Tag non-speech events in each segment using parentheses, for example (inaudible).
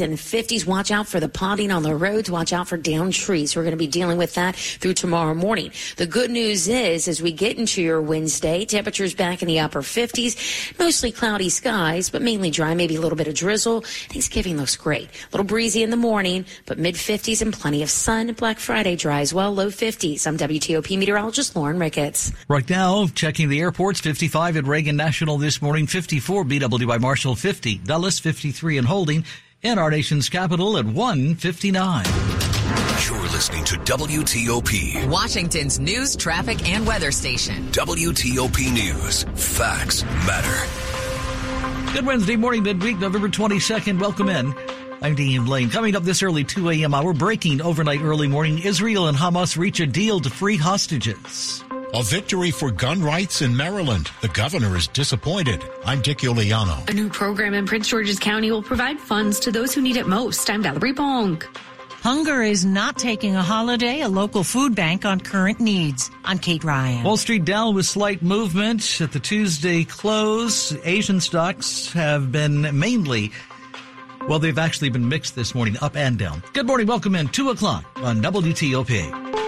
and 50s. Watch out for the potting on the roads. Watch out for down trees. We're going to be dealing with that through tomorrow morning. The good news is, as we get into your Wednesday, temperatures back in the upper 50s, mostly cloudy skies, but mainly dry, maybe a little bit of drizzle. Thanksgiving looks great. A little breezy in the morning, but mid 50s and plenty of sun. Black Friday dry as well, low 50s. I'm WTOP meteorologist Lauren Ricketts. Right now, checking the airports, 55 at Reagan National this morning, 54 BWI Marshall, 50 Dulles, 53 and holding in our nation's capital at 159. You're listening to WTOP, Washington's news, traffic, and weather station. WTOP News. Facts matter. Good Wednesday morning, midweek, November 22nd. Welcome in. I'm Dean Lane. Coming up this early 2 a.m. hour, breaking overnight early morning, Israel and Hamas reach a deal to free hostages. A victory for gun rights in Maryland. The governor is disappointed. I'm Dick Uliano. A new program in Prince George's County will provide funds to those who need it most. I'm Valerie Bonk. Hunger is not taking a holiday, a local food bank on current needs. I'm Kate Ryan. Wall Street down with slight movement at the Tuesday close. Asian stocks have been mainly well, they've actually been mixed this morning, up and down. Good morning. Welcome in. 2 o'clock on WTOP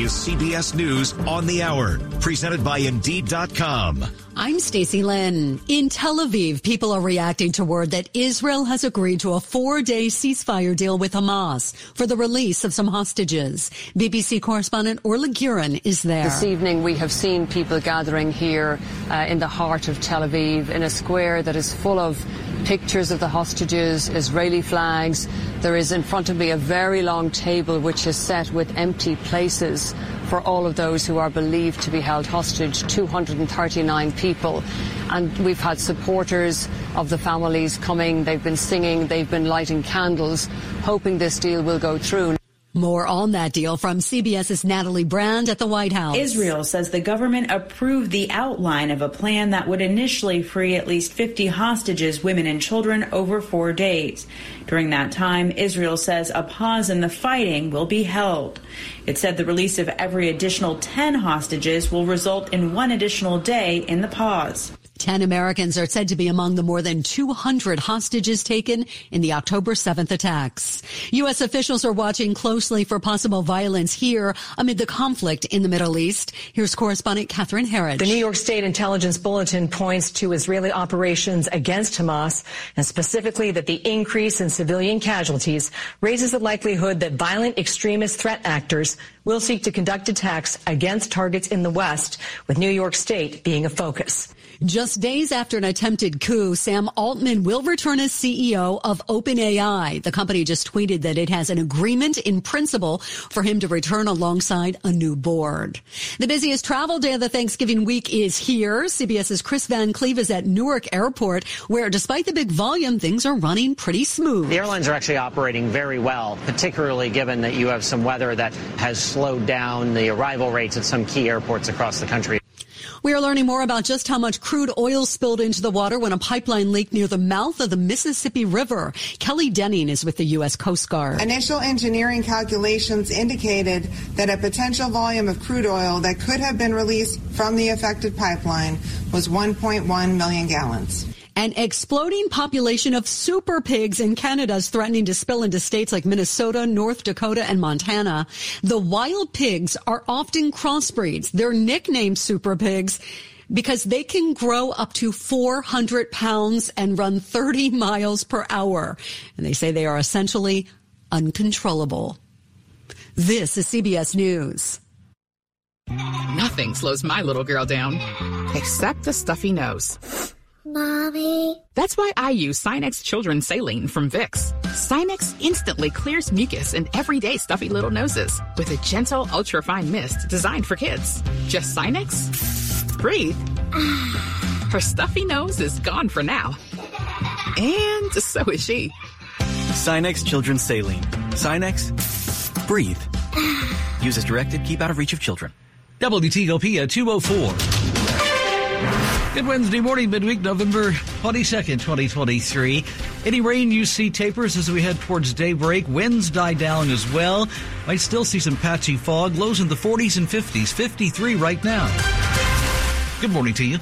is CBS News on the Hour, presented by Indeed.com. I'm Stacey Lynn. In Tel Aviv, people are reacting to word that Israel has agreed to a four-day ceasefire deal with Hamas for the release of some hostages. BBC correspondent Orla Guerin is there. This evening, we have seen people gathering here uh, in the heart of Tel Aviv in a square that is full of pictures of the hostages, Israeli flags. There is in front of me a very long table which is set with empty places for all of those who are believed to be held hostage, 239 people. And we've had supporters of the families coming. They've been singing, they've been lighting candles, hoping this deal will go through. More on that deal from CBS's Natalie Brand at the White House. Israel says the government approved the outline of a plan that would initially free at least 50 hostages, women and children, over four days. During that time, Israel says a pause in the fighting will be held. It said the release of every additional 10 hostages will result in one additional day in the pause. Ten Americans are said to be among the more than 200 hostages taken in the October 7th attacks. U.S. officials are watching closely for possible violence here amid the conflict in the Middle East. Here's correspondent Catherine Herridge. The New York State Intelligence Bulletin points to Israeli operations against Hamas and specifically that the increase in civilian casualties raises the likelihood that violent extremist threat actors will seek to conduct attacks against targets in the West, with New York State being a focus. Just days after an attempted coup, Sam Altman will return as CEO of OpenAI. The company just tweeted that it has an agreement in principle for him to return alongside a new board. The busiest travel day of the Thanksgiving week is here. CBS's Chris Van Cleave is at Newark Airport, where despite the big volume, things are running pretty smooth. The airlines are actually operating very well, particularly given that you have some weather that has slowed down the arrival rates at some key airports across the country. We are learning more about just how much crude oil spilled into the water when a pipeline leaked near the mouth of the Mississippi River. Kelly Denning is with the U.S. Coast Guard. Initial engineering calculations indicated that a potential volume of crude oil that could have been released from the affected pipeline was 1.1 million gallons. An exploding population of super pigs in Canada is threatening to spill into states like Minnesota, North Dakota, and Montana. The wild pigs are often crossbreeds. They're nicknamed super pigs because they can grow up to 400 pounds and run 30 miles per hour. And they say they are essentially uncontrollable. This is CBS News. Nothing slows my little girl down except the stuffy nose. Mommy. That's why I use Sinex Children's Saline from Vicks. Sinex instantly clears mucus and everyday stuffy little noses with a gentle, ultra-fine mist designed for kids. Just Sinex? Breathe. Ah. Her stuffy nose is gone for now. And so is she. Sinex Children's Saline. Sinex, breathe. Ah. Use as directed, keep out of reach of children. WTOP at 204. Good Wednesday morning, midweek, November 22nd, 2023. Any rain you see tapers as we head towards daybreak. Winds die down as well. Might still see some patchy fog. Lows in the 40s and 50s. 53 right now. Good morning to you.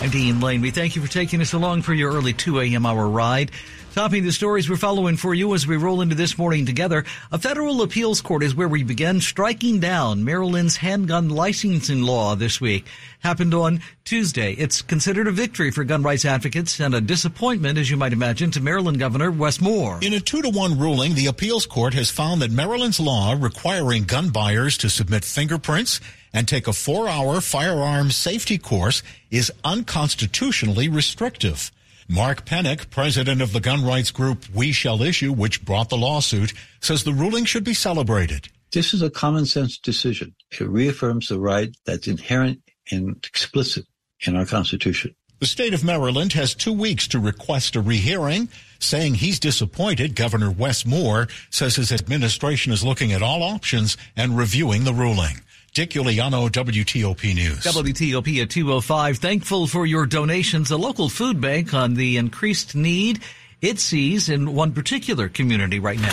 I'm Dean Lane. We thank you for taking us along for your early 2 a.m. hour ride. Topping the stories we're following for you as we roll into this morning together, a federal appeals court is where we begin striking down Maryland's handgun licensing law this week. Happened on Tuesday. It's considered a victory for gun rights advocates and a disappointment, as you might imagine, to Maryland Governor Wes Moore. In a two to one ruling, the appeals court has found that Maryland's law requiring gun buyers to submit fingerprints and take a four hour firearms safety course is unconstitutionally restrictive. Mark Pennak, president of the gun rights group We Shall Issue, which brought the lawsuit, says the ruling should be celebrated. This is a common sense decision. It reaffirms the right that's inherent and explicit in our Constitution. The state of Maryland has two weeks to request a rehearing, saying he's disappointed. Governor Wes Moore says his administration is looking at all options and reviewing the ruling. Dick Uliano, WTOP News. WTOP at 205. Thankful for your donations. A local food bank on the increased need it sees in one particular community right now.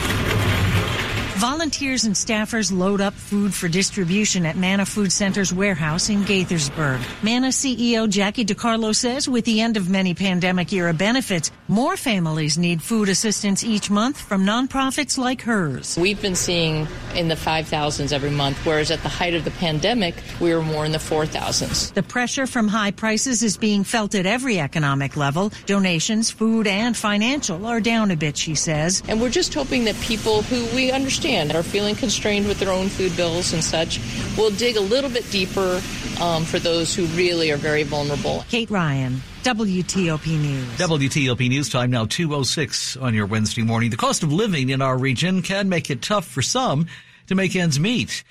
Volunteers and staffers load up food for distribution at Manna Food Center's warehouse in Gaithersburg. Manna CEO Jackie DeCarlo says with the end of many pandemic era benefits, more families need food assistance each month from nonprofits like hers. We've been seeing in the 5,000s every month, whereas at the height of the pandemic, we were more in the 4,000s. The pressure from high prices is being felt at every economic level. Donations, food and financial are down a bit, she says. And we're just hoping that people who we understand understand are feeling constrained with their own food bills and such, we'll dig a little bit deeper um, for those who really are very vulnerable. Kate Ryan. WTOP News. WTOP News time now 206 on your Wednesday morning. The cost of living in our region can make it tough for some to make ends meet.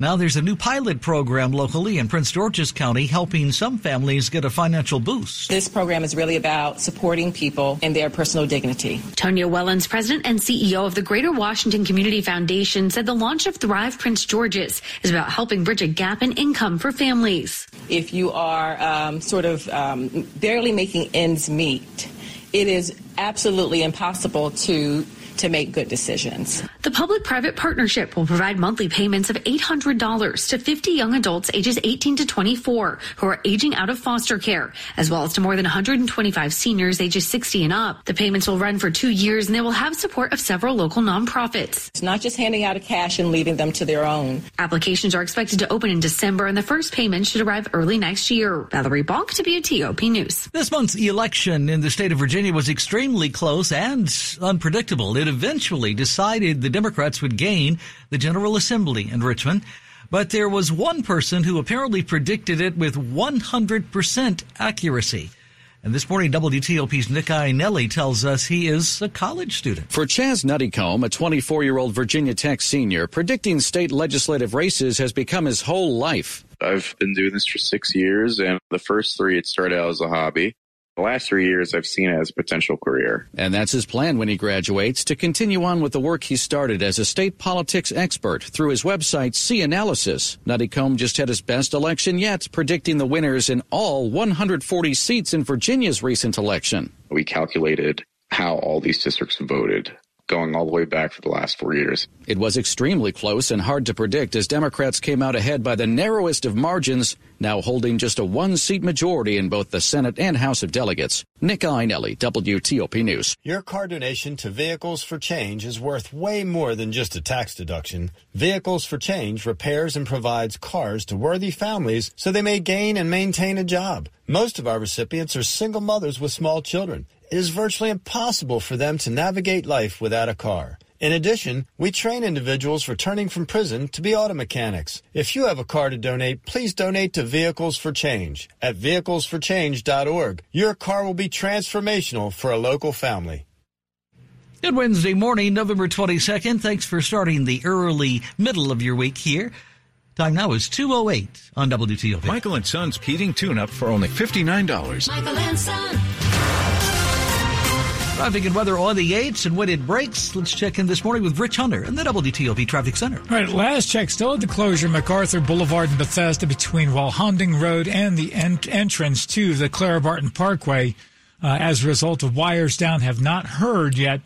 Now there's a new pilot program locally in Prince George's County helping some families get a financial boost. This program is really about supporting people in their personal dignity. Tonia Wellons, president and CEO of the Greater Washington Community Foundation, said the launch of Thrive Prince George's is about helping bridge a gap in income for families. If you are um, sort of um, barely making ends meet, it is absolutely impossible to to make good decisions. The public private partnership will provide monthly payments of $800 to 50 young adults ages 18 to 24 who are aging out of foster care, as well as to more than 125 seniors ages 60 and up. The payments will run for two years and they will have support of several local nonprofits. It's not just handing out a cash and leaving them to their own. Applications are expected to open in December and the first payment should arrive early next year. Valerie Bonk, WTOP News. This month's election in the state of Virginia was extremely close and unpredictable. It eventually decided the Democrats would gain the General Assembly in Richmond. But there was one person who apparently predicted it with 100% accuracy. And this morning, WTOP's Nick Iannelli tells us he is a college student. For Chaz Nuttycombe, a 24 year old Virginia Tech senior, predicting state legislative races has become his whole life. I've been doing this for six years, and the first three, it started out as a hobby. The last three years, I've seen it as a potential career. And that's his plan when he graduates to continue on with the work he started as a state politics expert through his website, CNalysis. Nutty Nuttycombe just had his best election yet, predicting the winners in all 140 seats in Virginia's recent election. We calculated how all these districts voted going all the way back for the last four years. It was extremely close and hard to predict as Democrats came out ahead by the narrowest of margins, now holding just a one seat majority in both the Senate and House of Delegates. Nick Iannelli, WTOP News. Your car donation to Vehicles for Change is worth way more than just a tax deduction. Vehicles for Change repairs and provides cars to worthy families so they may gain and maintain a job. Most of our recipients are single mothers with small children it is virtually impossible for them to navigate life without a car. In addition, we train individuals returning from prison to be auto mechanics. If you have a car to donate, please donate to Vehicles for Change at vehiclesforchange.org. Your car will be transformational for a local family. Good Wednesday morning, November 22nd. Thanks for starting the early middle of your week here. Time now is 2.08 on WTOP. Michael and Son's heating tune-up for only $59. Michael and Son. Traffic and weather on the 8s and when it breaks. Let's check in this morning with Rich Hunter in the WTOP Traffic Center. All right, last check, still at the closure, MacArthur Boulevard and Bethesda between Walhonding Road and the en- entrance to the Clara Barton Parkway. uh, as a result of wires down. Have not heard yet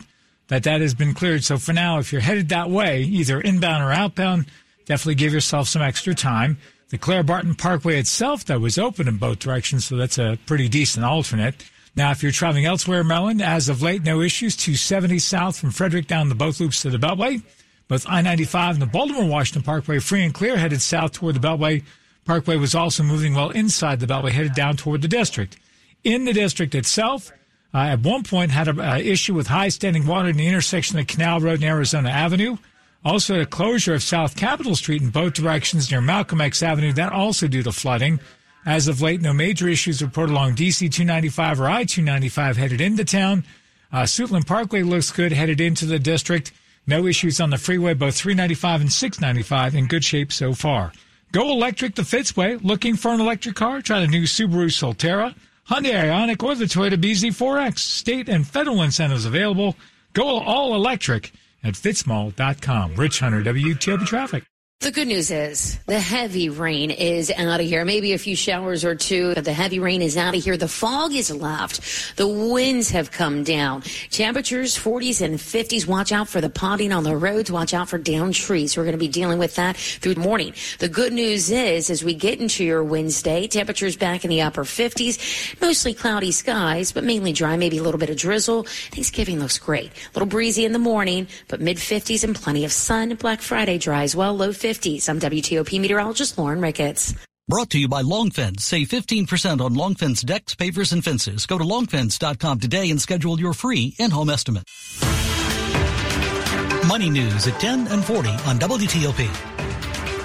that that has been cleared. So for now, if you're headed that way, either inbound or outbound, definitely give yourself some extra time. The Clara Barton Parkway itself, though, was open in both directions, so that's a pretty decent alternate. Now, if you're traveling elsewhere Maryland, as of late, no issues. 270 south from Frederick down the both loops to the Beltway. Both I-95 and the Baltimore-Washington Parkway free and clear headed south toward the Beltway. Parkway was also moving well inside the Beltway, headed down toward the district. In the district itself, uh, at one point had an uh, issue with high standing water in the intersection of Canal Road and Arizona Avenue. Also, a closure of South Capitol Street in both directions near Malcolm X Avenue, that also due to flooding. As of late, no major issues reported along DC 295 or I 295 headed into town. Uh, Suitland Parkway looks good headed into the district. No issues on the freeway, both 395 and 695 in good shape so far. Go electric the Fitzway. Looking for an electric car? Try the new Subaru Solterra, Hyundai Ioniq, or the Toyota BZ4X. State and federal incentives available. Go all electric at fitzmall.com. Rich Hunter, WTOP Traffic. The good news is the heavy rain is out of here. Maybe a few showers or two, but the heavy rain is out of here. The fog is left. The winds have come down. Temperatures 40s and 50s. Watch out for the potting on the roads. Watch out for down trees. We're going to be dealing with that through the morning. The good news is as we get into your Wednesday, temperatures back in the upper 50s. Mostly cloudy skies, but mainly dry. Maybe a little bit of drizzle. Thanksgiving looks great. A little breezy in the morning, but mid 50s and plenty of sun. Black Friday dry as well. Low 50s. 50s. I'm WTOP meteorologist Lauren Ricketts. Brought to you by Longfence. Save 15% on Longfence decks, pavers, and fences. Go to longfence.com today and schedule your free in-home estimate. Money news at 10 and 40 on WTOP.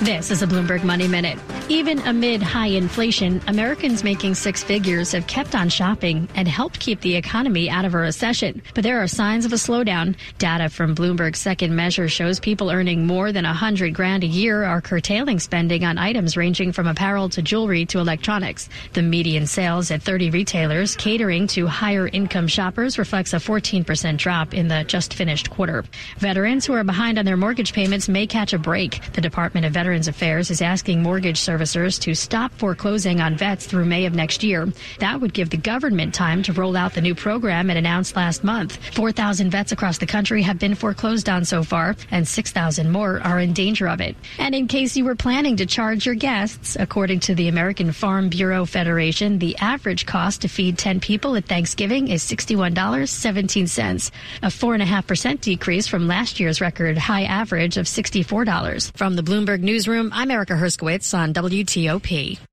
This is a Bloomberg Money Minute. Even amid high inflation, Americans making six figures have kept on shopping and helped keep the economy out of a recession. But there are signs of a slowdown. Data from Bloomberg's second measure shows people earning more than a hundred grand a year are curtailing spending on items ranging from apparel to jewelry to electronics. The median sales at 30 retailers catering to higher income shoppers reflects a 14% drop in the just finished quarter. Veterans who are behind on their mortgage payments may catch a break. The Department of Veterans Veterans Affairs is asking mortgage servicers to stop foreclosing on vets through May of next year. That would give the government time to roll out the new program it announced last month. 4,000 vets across the country have been foreclosed on so far, and 6,000 more are in danger of it. And in case you were planning to charge your guests, according to the American Farm Bureau Federation, the average cost to feed 10 people at Thanksgiving is $61.17, a 4.5% decrease from last year's record high average of $64. From the Bloomberg News Newsroom, I'm Erica Herskowitz on WTOP.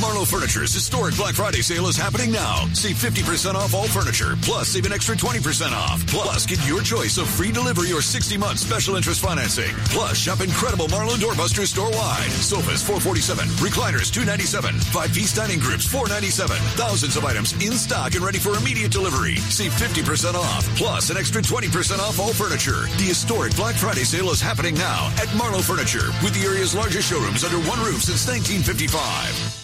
Marlowe Furniture's historic Black Friday sale is happening now. Save 50% off all furniture, plus save an extra 20% off. Plus, get your choice of free delivery or 60-month special interest financing. Plus, shop incredible Marlowe doorbusters store-wide. Sofas 447, recliners 297, five-piece dining groups 497. Thousands of items in stock and ready for immediate delivery. Save 50% off, plus an extra 20% off all furniture. The historic Black Friday sale is happening now at Marlowe Furniture with the area's largest showrooms under one roof since 1955.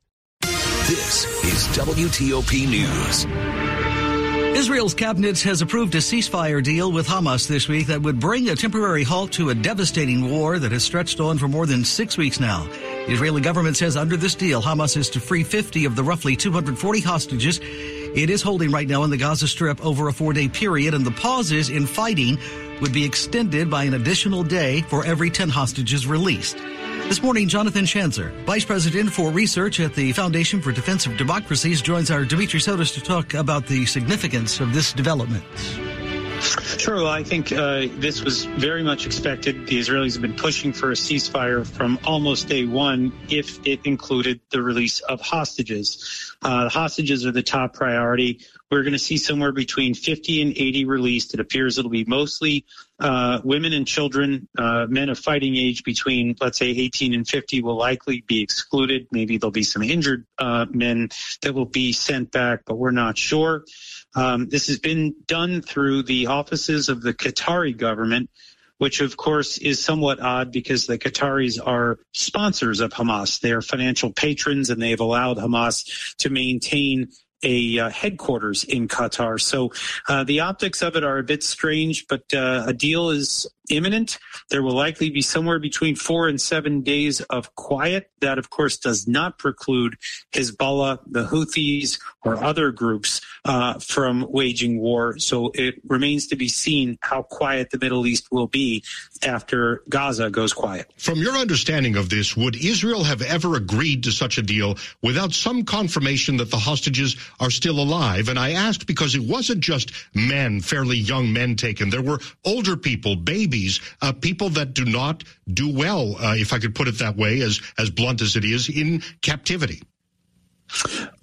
This is WTOP News. Israel's cabinet has approved a ceasefire deal with Hamas this week that would bring a temporary halt to a devastating war that has stretched on for more than six weeks now. The Israeli government says under this deal, Hamas is to free 50 of the roughly 240 hostages it is holding right now in the Gaza Strip over a four day period, and the pauses in fighting would be extended by an additional day for every 10 hostages released. This morning, Jonathan Schanzer, Vice President for Research at the Foundation for Defense of Democracies, joins our Dimitri Sotis to talk about the significance of this development. Sure. Well, I think uh, this was very much expected. The Israelis have been pushing for a ceasefire from almost day one, if it included the release of hostages. Uh, hostages are the top priority. We're going to see somewhere between 50 and 80 released. It appears it'll be mostly uh, women and children. Uh, men of fighting age between, let's say, 18 and 50 will likely be excluded. Maybe there'll be some injured uh, men that will be sent back, but we're not sure. Um, this has been done through the offices of the Qatari government which of course is somewhat odd because the Qataris are sponsors of Hamas. They are financial patrons and they have allowed Hamas to maintain a uh, headquarters in Qatar. So uh, the optics of it are a bit strange, but uh, a deal is imminent. There will likely be somewhere between four and seven days of quiet. That, of course, does not preclude Hezbollah, the Houthis, or other groups uh, from waging war. So it remains to be seen how quiet the Middle East will be after Gaza goes quiet. From your understanding of this, would Israel have ever agreed to such a deal without some confirmation that the hostages are still alive? And I asked because it wasn't just men, fairly young men taken. There were older people, babies, uh, people that do not do well, uh, if I could put it that way, as, as blunt as it is, in captivity.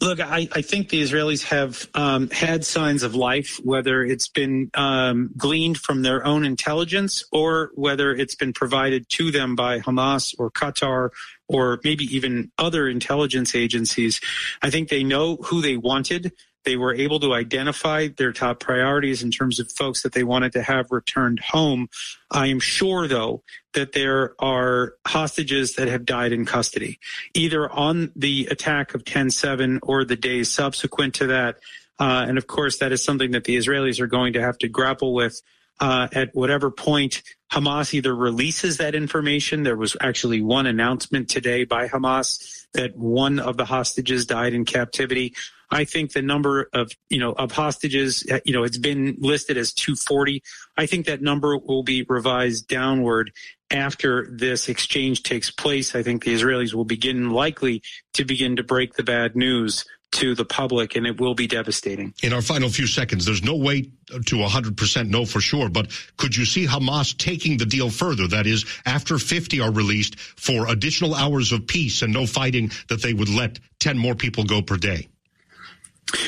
Look, I, I, think the Israelis have um, had signs of life, whether it's been um, gleaned from their own intelligence or whether it's been provided to them by Hamas or Qatar or maybe even other intelligence agencies. I think they know who they wanted. They were able to identify their top priorities in terms of folks that they wanted to have returned home. I am sure, though, that there are hostages that have died in custody, either on the attack of 10 7 or the days subsequent to that. Uh, and of course, that is something that the Israelis are going to have to grapple with uh, at whatever point Hamas either releases that information. There was actually one announcement today by Hamas that one of the hostages died in captivity. I think the number of, you know, of hostages, uh, you know, it's been listed as 240. I think that number will be revised downward after this exchange takes place. I think the Israelis will begin likely to begin to break the bad news to the public, and it will be devastating. In our final few seconds, there's no way to 100% know for sure, but could you see Hamas taking the deal further? That is, after 50 are released for additional hours of peace and no fighting, that they would let 10 more people go per day?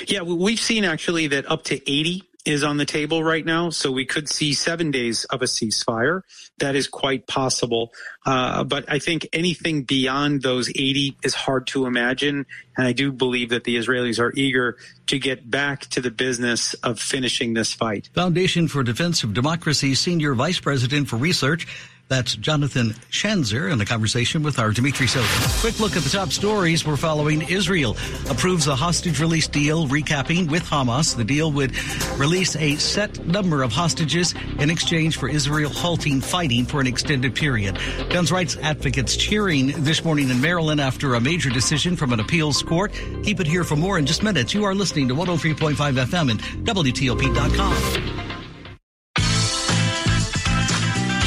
Yeah, we've seen actually that up to 80 is on the table right now. So we could see seven days of a ceasefire. That is quite possible. Uh, but I think anything beyond those 80 is hard to imagine. And I do believe that the Israelis are eager to get back to the business of finishing this fight. Foundation for Defense of Democracy Senior Vice President for Research that's Jonathan Schanzer in a conversation with our Dimitri Sotis. Quick look at the top stories we're following. Israel approves a hostage release deal, recapping with Hamas. The deal would release a set number of hostages in exchange for Israel halting fighting for an extended period. Guns rights advocates cheering this morning in Maryland after a major decision from an appeals court. Keep it here for more in just minutes. You are listening to 103.5 FM and WTOP.com.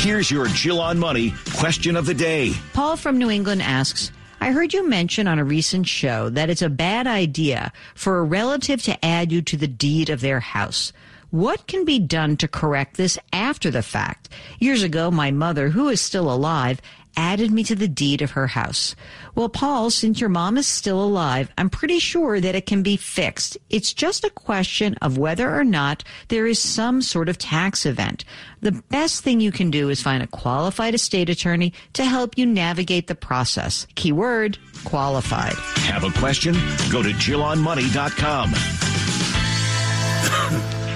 Here's your Jill on Money question of the day. Paul from New England asks, I heard you mention on a recent show that it's a bad idea for a relative to add you to the deed of their house. What can be done to correct this after the fact? Years ago, my mother, who is still alive, added me to the deed of her house. Well, Paul, since your mom is still alive, I'm pretty sure that it can be fixed. It's just a question of whether or not there is some sort of tax event. The best thing you can do is find a qualified estate attorney to help you navigate the process. Keyword, qualified. Have a question? Go to JillOnMoney.com. (coughs)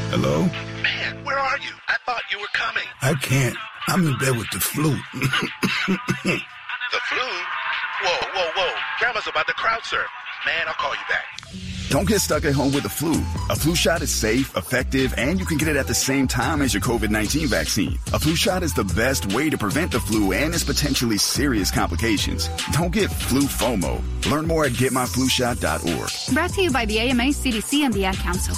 Hello? Man, where are you? I thought you were coming. I can't. I'm in bed with the flu. the flu? Whoa, whoa, whoa. Grandma's about to crowd surf. Man, I'll call you back. Don't get stuck at home with the flu. A flu shot is safe, effective, and you can get it at the same time as your COVID-19 vaccine. A flu shot is the best way to prevent the flu and its potentially serious complications. Don't get flu FOMO. Learn more at getmyflushot.org. Brought to you by the AMA, CDC, and the Ad Council.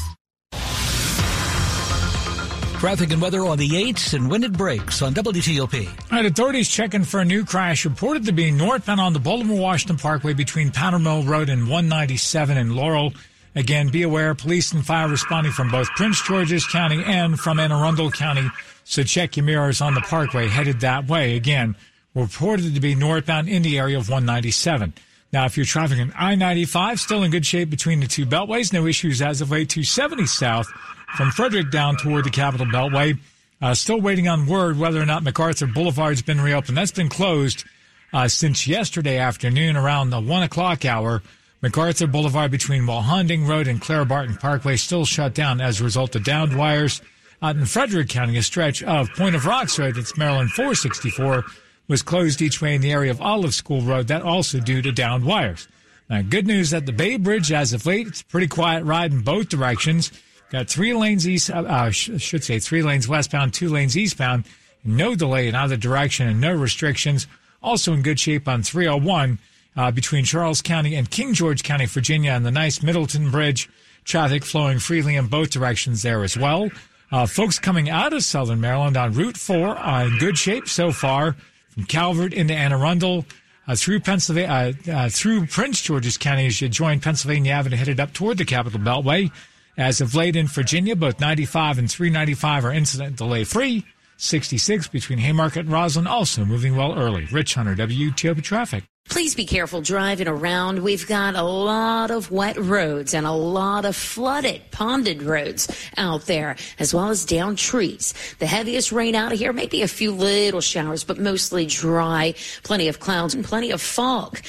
Traffic and weather on the 8s and when it breaks on WTOP. All right, authorities checking for a new crash reported to be northbound on the Baltimore Washington Parkway between Powder Mill Road and 197 in Laurel. Again, be aware, police and fire responding from both Prince George's County and from Anne Arundel County. So check your mirrors on the parkway headed that way. Again, reported to be northbound in the area of 197. Now, if you're traveling on I-95, still in good shape between the two beltways. No issues as of late. 270 south from Frederick down toward the Capital Beltway. Uh, still waiting on word whether or not MacArthur Boulevard's been reopened. That's been closed uh, since yesterday afternoon around the one o'clock hour. MacArthur Boulevard between Walhonding Road and Clara Barton Parkway still shut down as a result of downed wires. Out in Frederick County, a stretch of Point of Rocks Road, that's Maryland 464, was closed each way in the area of Olive School Road. That also due to downed wires. Now, good news at the Bay Bridge as of late. It's a pretty quiet ride in both directions. Got three lanes east, uh, uh, should say three lanes westbound, two lanes eastbound. No delay in either direction and no restrictions. Also in good shape on 301 uh, between Charles County and King George County, Virginia, and the nice Middleton Bridge. Traffic flowing freely in both directions there as well. Uh, folks coming out of southern Maryland on Route 4 are in good shape so far from Calvert into Anne Arundel. Uh, through Pennsylvania, uh, uh, through Prince George's County as you join Pennsylvania Avenue, headed up toward the Capital Beltway. As of late in Virginia, both 95 and 395 are incident delay free. 66 between Haymarket and Rosslyn also moving well early. Rich Hunter, WTOP Traffic. Please be careful driving around. We've got a lot of wet roads and a lot of flooded, ponded roads out there, as well as down trees. The heaviest rain out of here, maybe a few little showers, but mostly dry. Plenty of clouds and plenty of fog.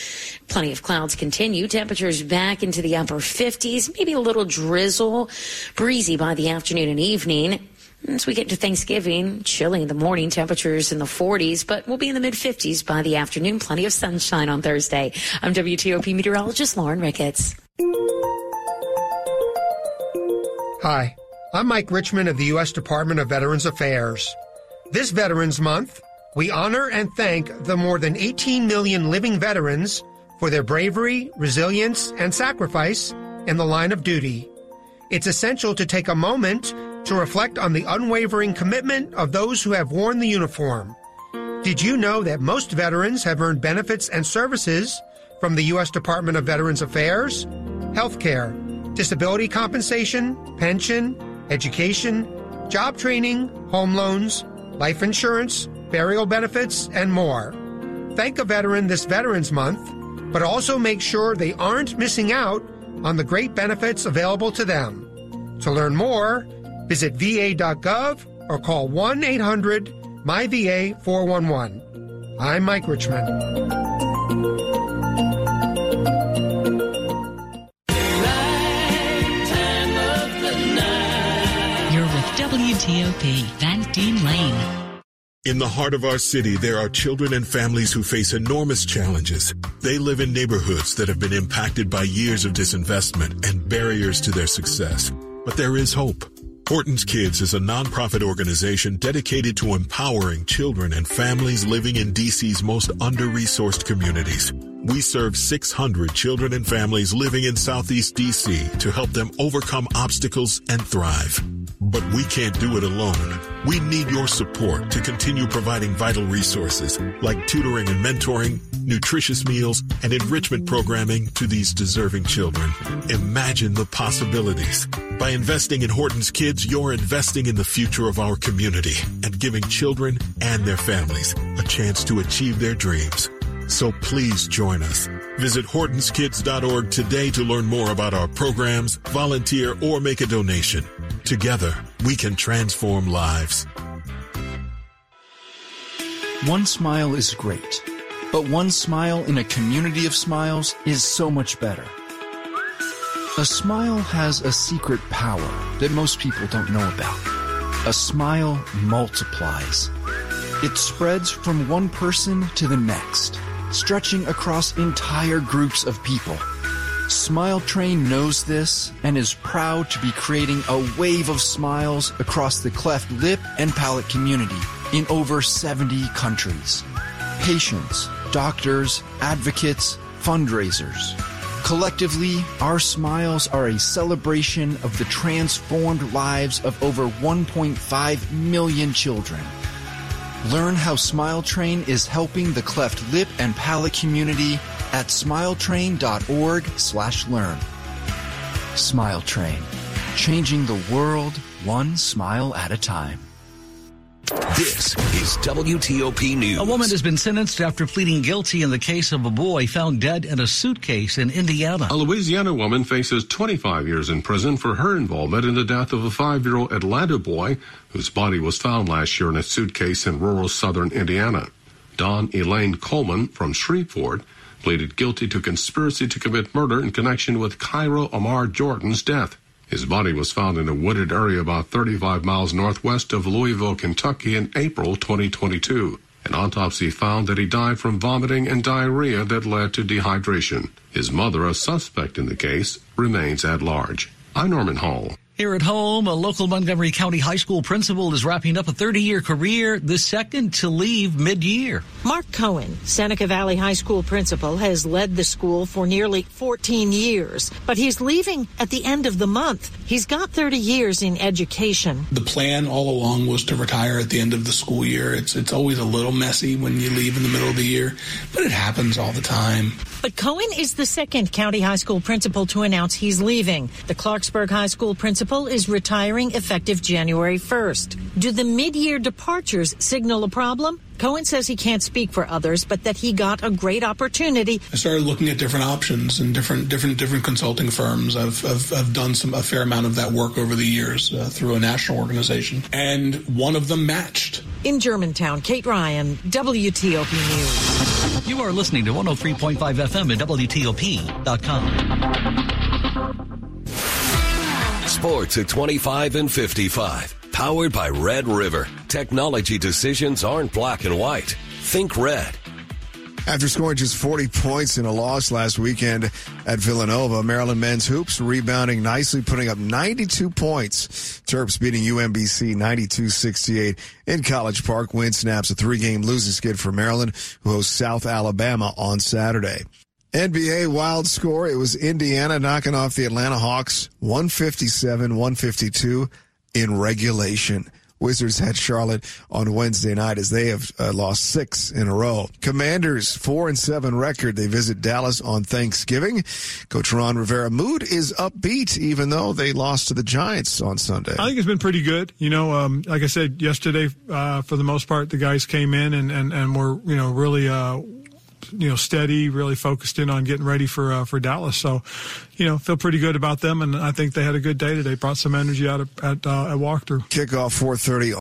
Plenty of clouds continue. Temperatures back into the upper 50s, maybe a little drizzle. Breezy by the afternoon and evening. As we get to Thanksgiving, chilly in the morning, temperatures in the 40s, but we'll be in the mid 50s by the afternoon. Plenty of sunshine on Thursday. I'm WTOP meteorologist Lauren Ricketts. Hi, I'm Mike Richmond of the U.S. Department of Veterans Affairs. This Veterans Month, we honor and thank the more than 18 million living veterans for their bravery, resilience, and sacrifice in the line of duty. It's essential to take a moment to reflect on the unwavering commitment of those who have worn the uniform. Did you know that most veterans have earned benefits and services from the U.S. Department of Veterans Affairs? Healthcare, disability compensation, pension, education, job training, home loans, life insurance, burial benefits, and more. Thank a veteran this Veterans Month, but also make sure they aren't missing out on the great benefits available to them. To learn more, Visit va.gov or call 1 800 MyVA 411. I'm Mike Richmond. You're with WTOP, Van Dean Lane. In the heart of our city, there are children and families who face enormous challenges. They live in neighborhoods that have been impacted by years of disinvestment and barriers to their success. But there is hope. Horton's Kids is a nonprofit organization dedicated to empowering children and families living in DC's most under-resourced communities. We serve 600 children and families living in Southeast DC to help them overcome obstacles and thrive. But we can't do it alone. We need your support to continue providing vital resources like tutoring and mentoring, nutritious meals, and enrichment programming to these deserving children. Imagine the possibilities. By investing in Horton's Kids, you're investing in the future of our community and giving children and their families a chance to achieve their dreams. So please join us. Visit HortonsKids.org today to learn more about our programs, volunteer, or make a donation. Together, we can transform lives. One smile is great, but one smile in a community of smiles is so much better. A smile has a secret power that most people don't know about. A smile multiplies. It spreads from one person to the next, stretching across entire groups of people. Smile Train knows this and is proud to be creating a wave of smiles across the cleft lip and palate community in over 70 countries. Patients, doctors, advocates, fundraisers. Collectively, our smiles are a celebration of the transformed lives of over 1.5 million children. Learn how Smile Train is helping the cleft lip and palate community at smiletrain.org slash learn. Smile Train, changing the world one smile at a time. This is WTOP News. A woman has been sentenced after pleading guilty in the case of a boy found dead in a suitcase in Indiana. A Louisiana woman faces 25 years in prison for her involvement in the death of a five-year-old Atlanta boy whose body was found last year in a suitcase in rural southern Indiana. Dawn Elaine Coleman from Shreveport pleaded guilty to conspiracy to commit murder in connection with Cairo Ammar Jordan's death. His body was found in a wooded area about 35 miles northwest of Louisville, Kentucky in April 2022. An autopsy found that he died from vomiting and diarrhea that led to dehydration. His mother, a suspect in the case, remains at large. I'm Norman Hall. Here at home, a local Montgomery County high school principal is wrapping up a 30 year career, the second to leave mid year. Mark Cohen, Seneca Valley High School principal, has led the school for nearly 14 years, but he's leaving at the end of the month. He's got 30 years in education. The plan all along was to retire at the end of the school year. It's, it's always a little messy when you leave in the middle of the year, but it happens all the time. But Cohen is the second county high school principal to announce he's leaving. The Clarksburg High School principal is retiring effective January 1st. Do the mid-year departures signal a problem? Cohen says he can't speak for others, but that he got a great opportunity. I started looking at different options and different different different consulting firms. I've I've, I've done some a fair amount of that work over the years uh, through a national organization, and one of them matched. In Germantown, Kate Ryan, WTOP News. You are listening to 103.5 FM at WTOP.com. Sports at 25 and 55. Powered by Red River. Technology decisions aren't black and white. Think red. After scoring just 40 points in a loss last weekend at Villanova, Maryland men's hoops rebounding nicely, putting up 92 points. Terps beating UMBC 92-68 in College Park. Win snaps a three-game losing skid for Maryland, who hosts South Alabama on Saturday. NBA wild score. It was Indiana knocking off the Atlanta Hawks 157-152 in regulation. Wizards had Charlotte on Wednesday night as they have uh, lost six in a row. Commanders four and seven record. They visit Dallas on Thanksgiving. Coach Ron Rivera mood is upbeat even though they lost to the Giants on Sunday. I think it's been pretty good. You know, um, like I said yesterday, uh, for the most part, the guys came in and, and, and were, you know, really, uh, you know, steady, really focused in on getting ready for uh, for Dallas. So, you know, feel pretty good about them, and I think they had a good day today. Brought some energy out of, at uh, at walkthrough. Kickoff 4:30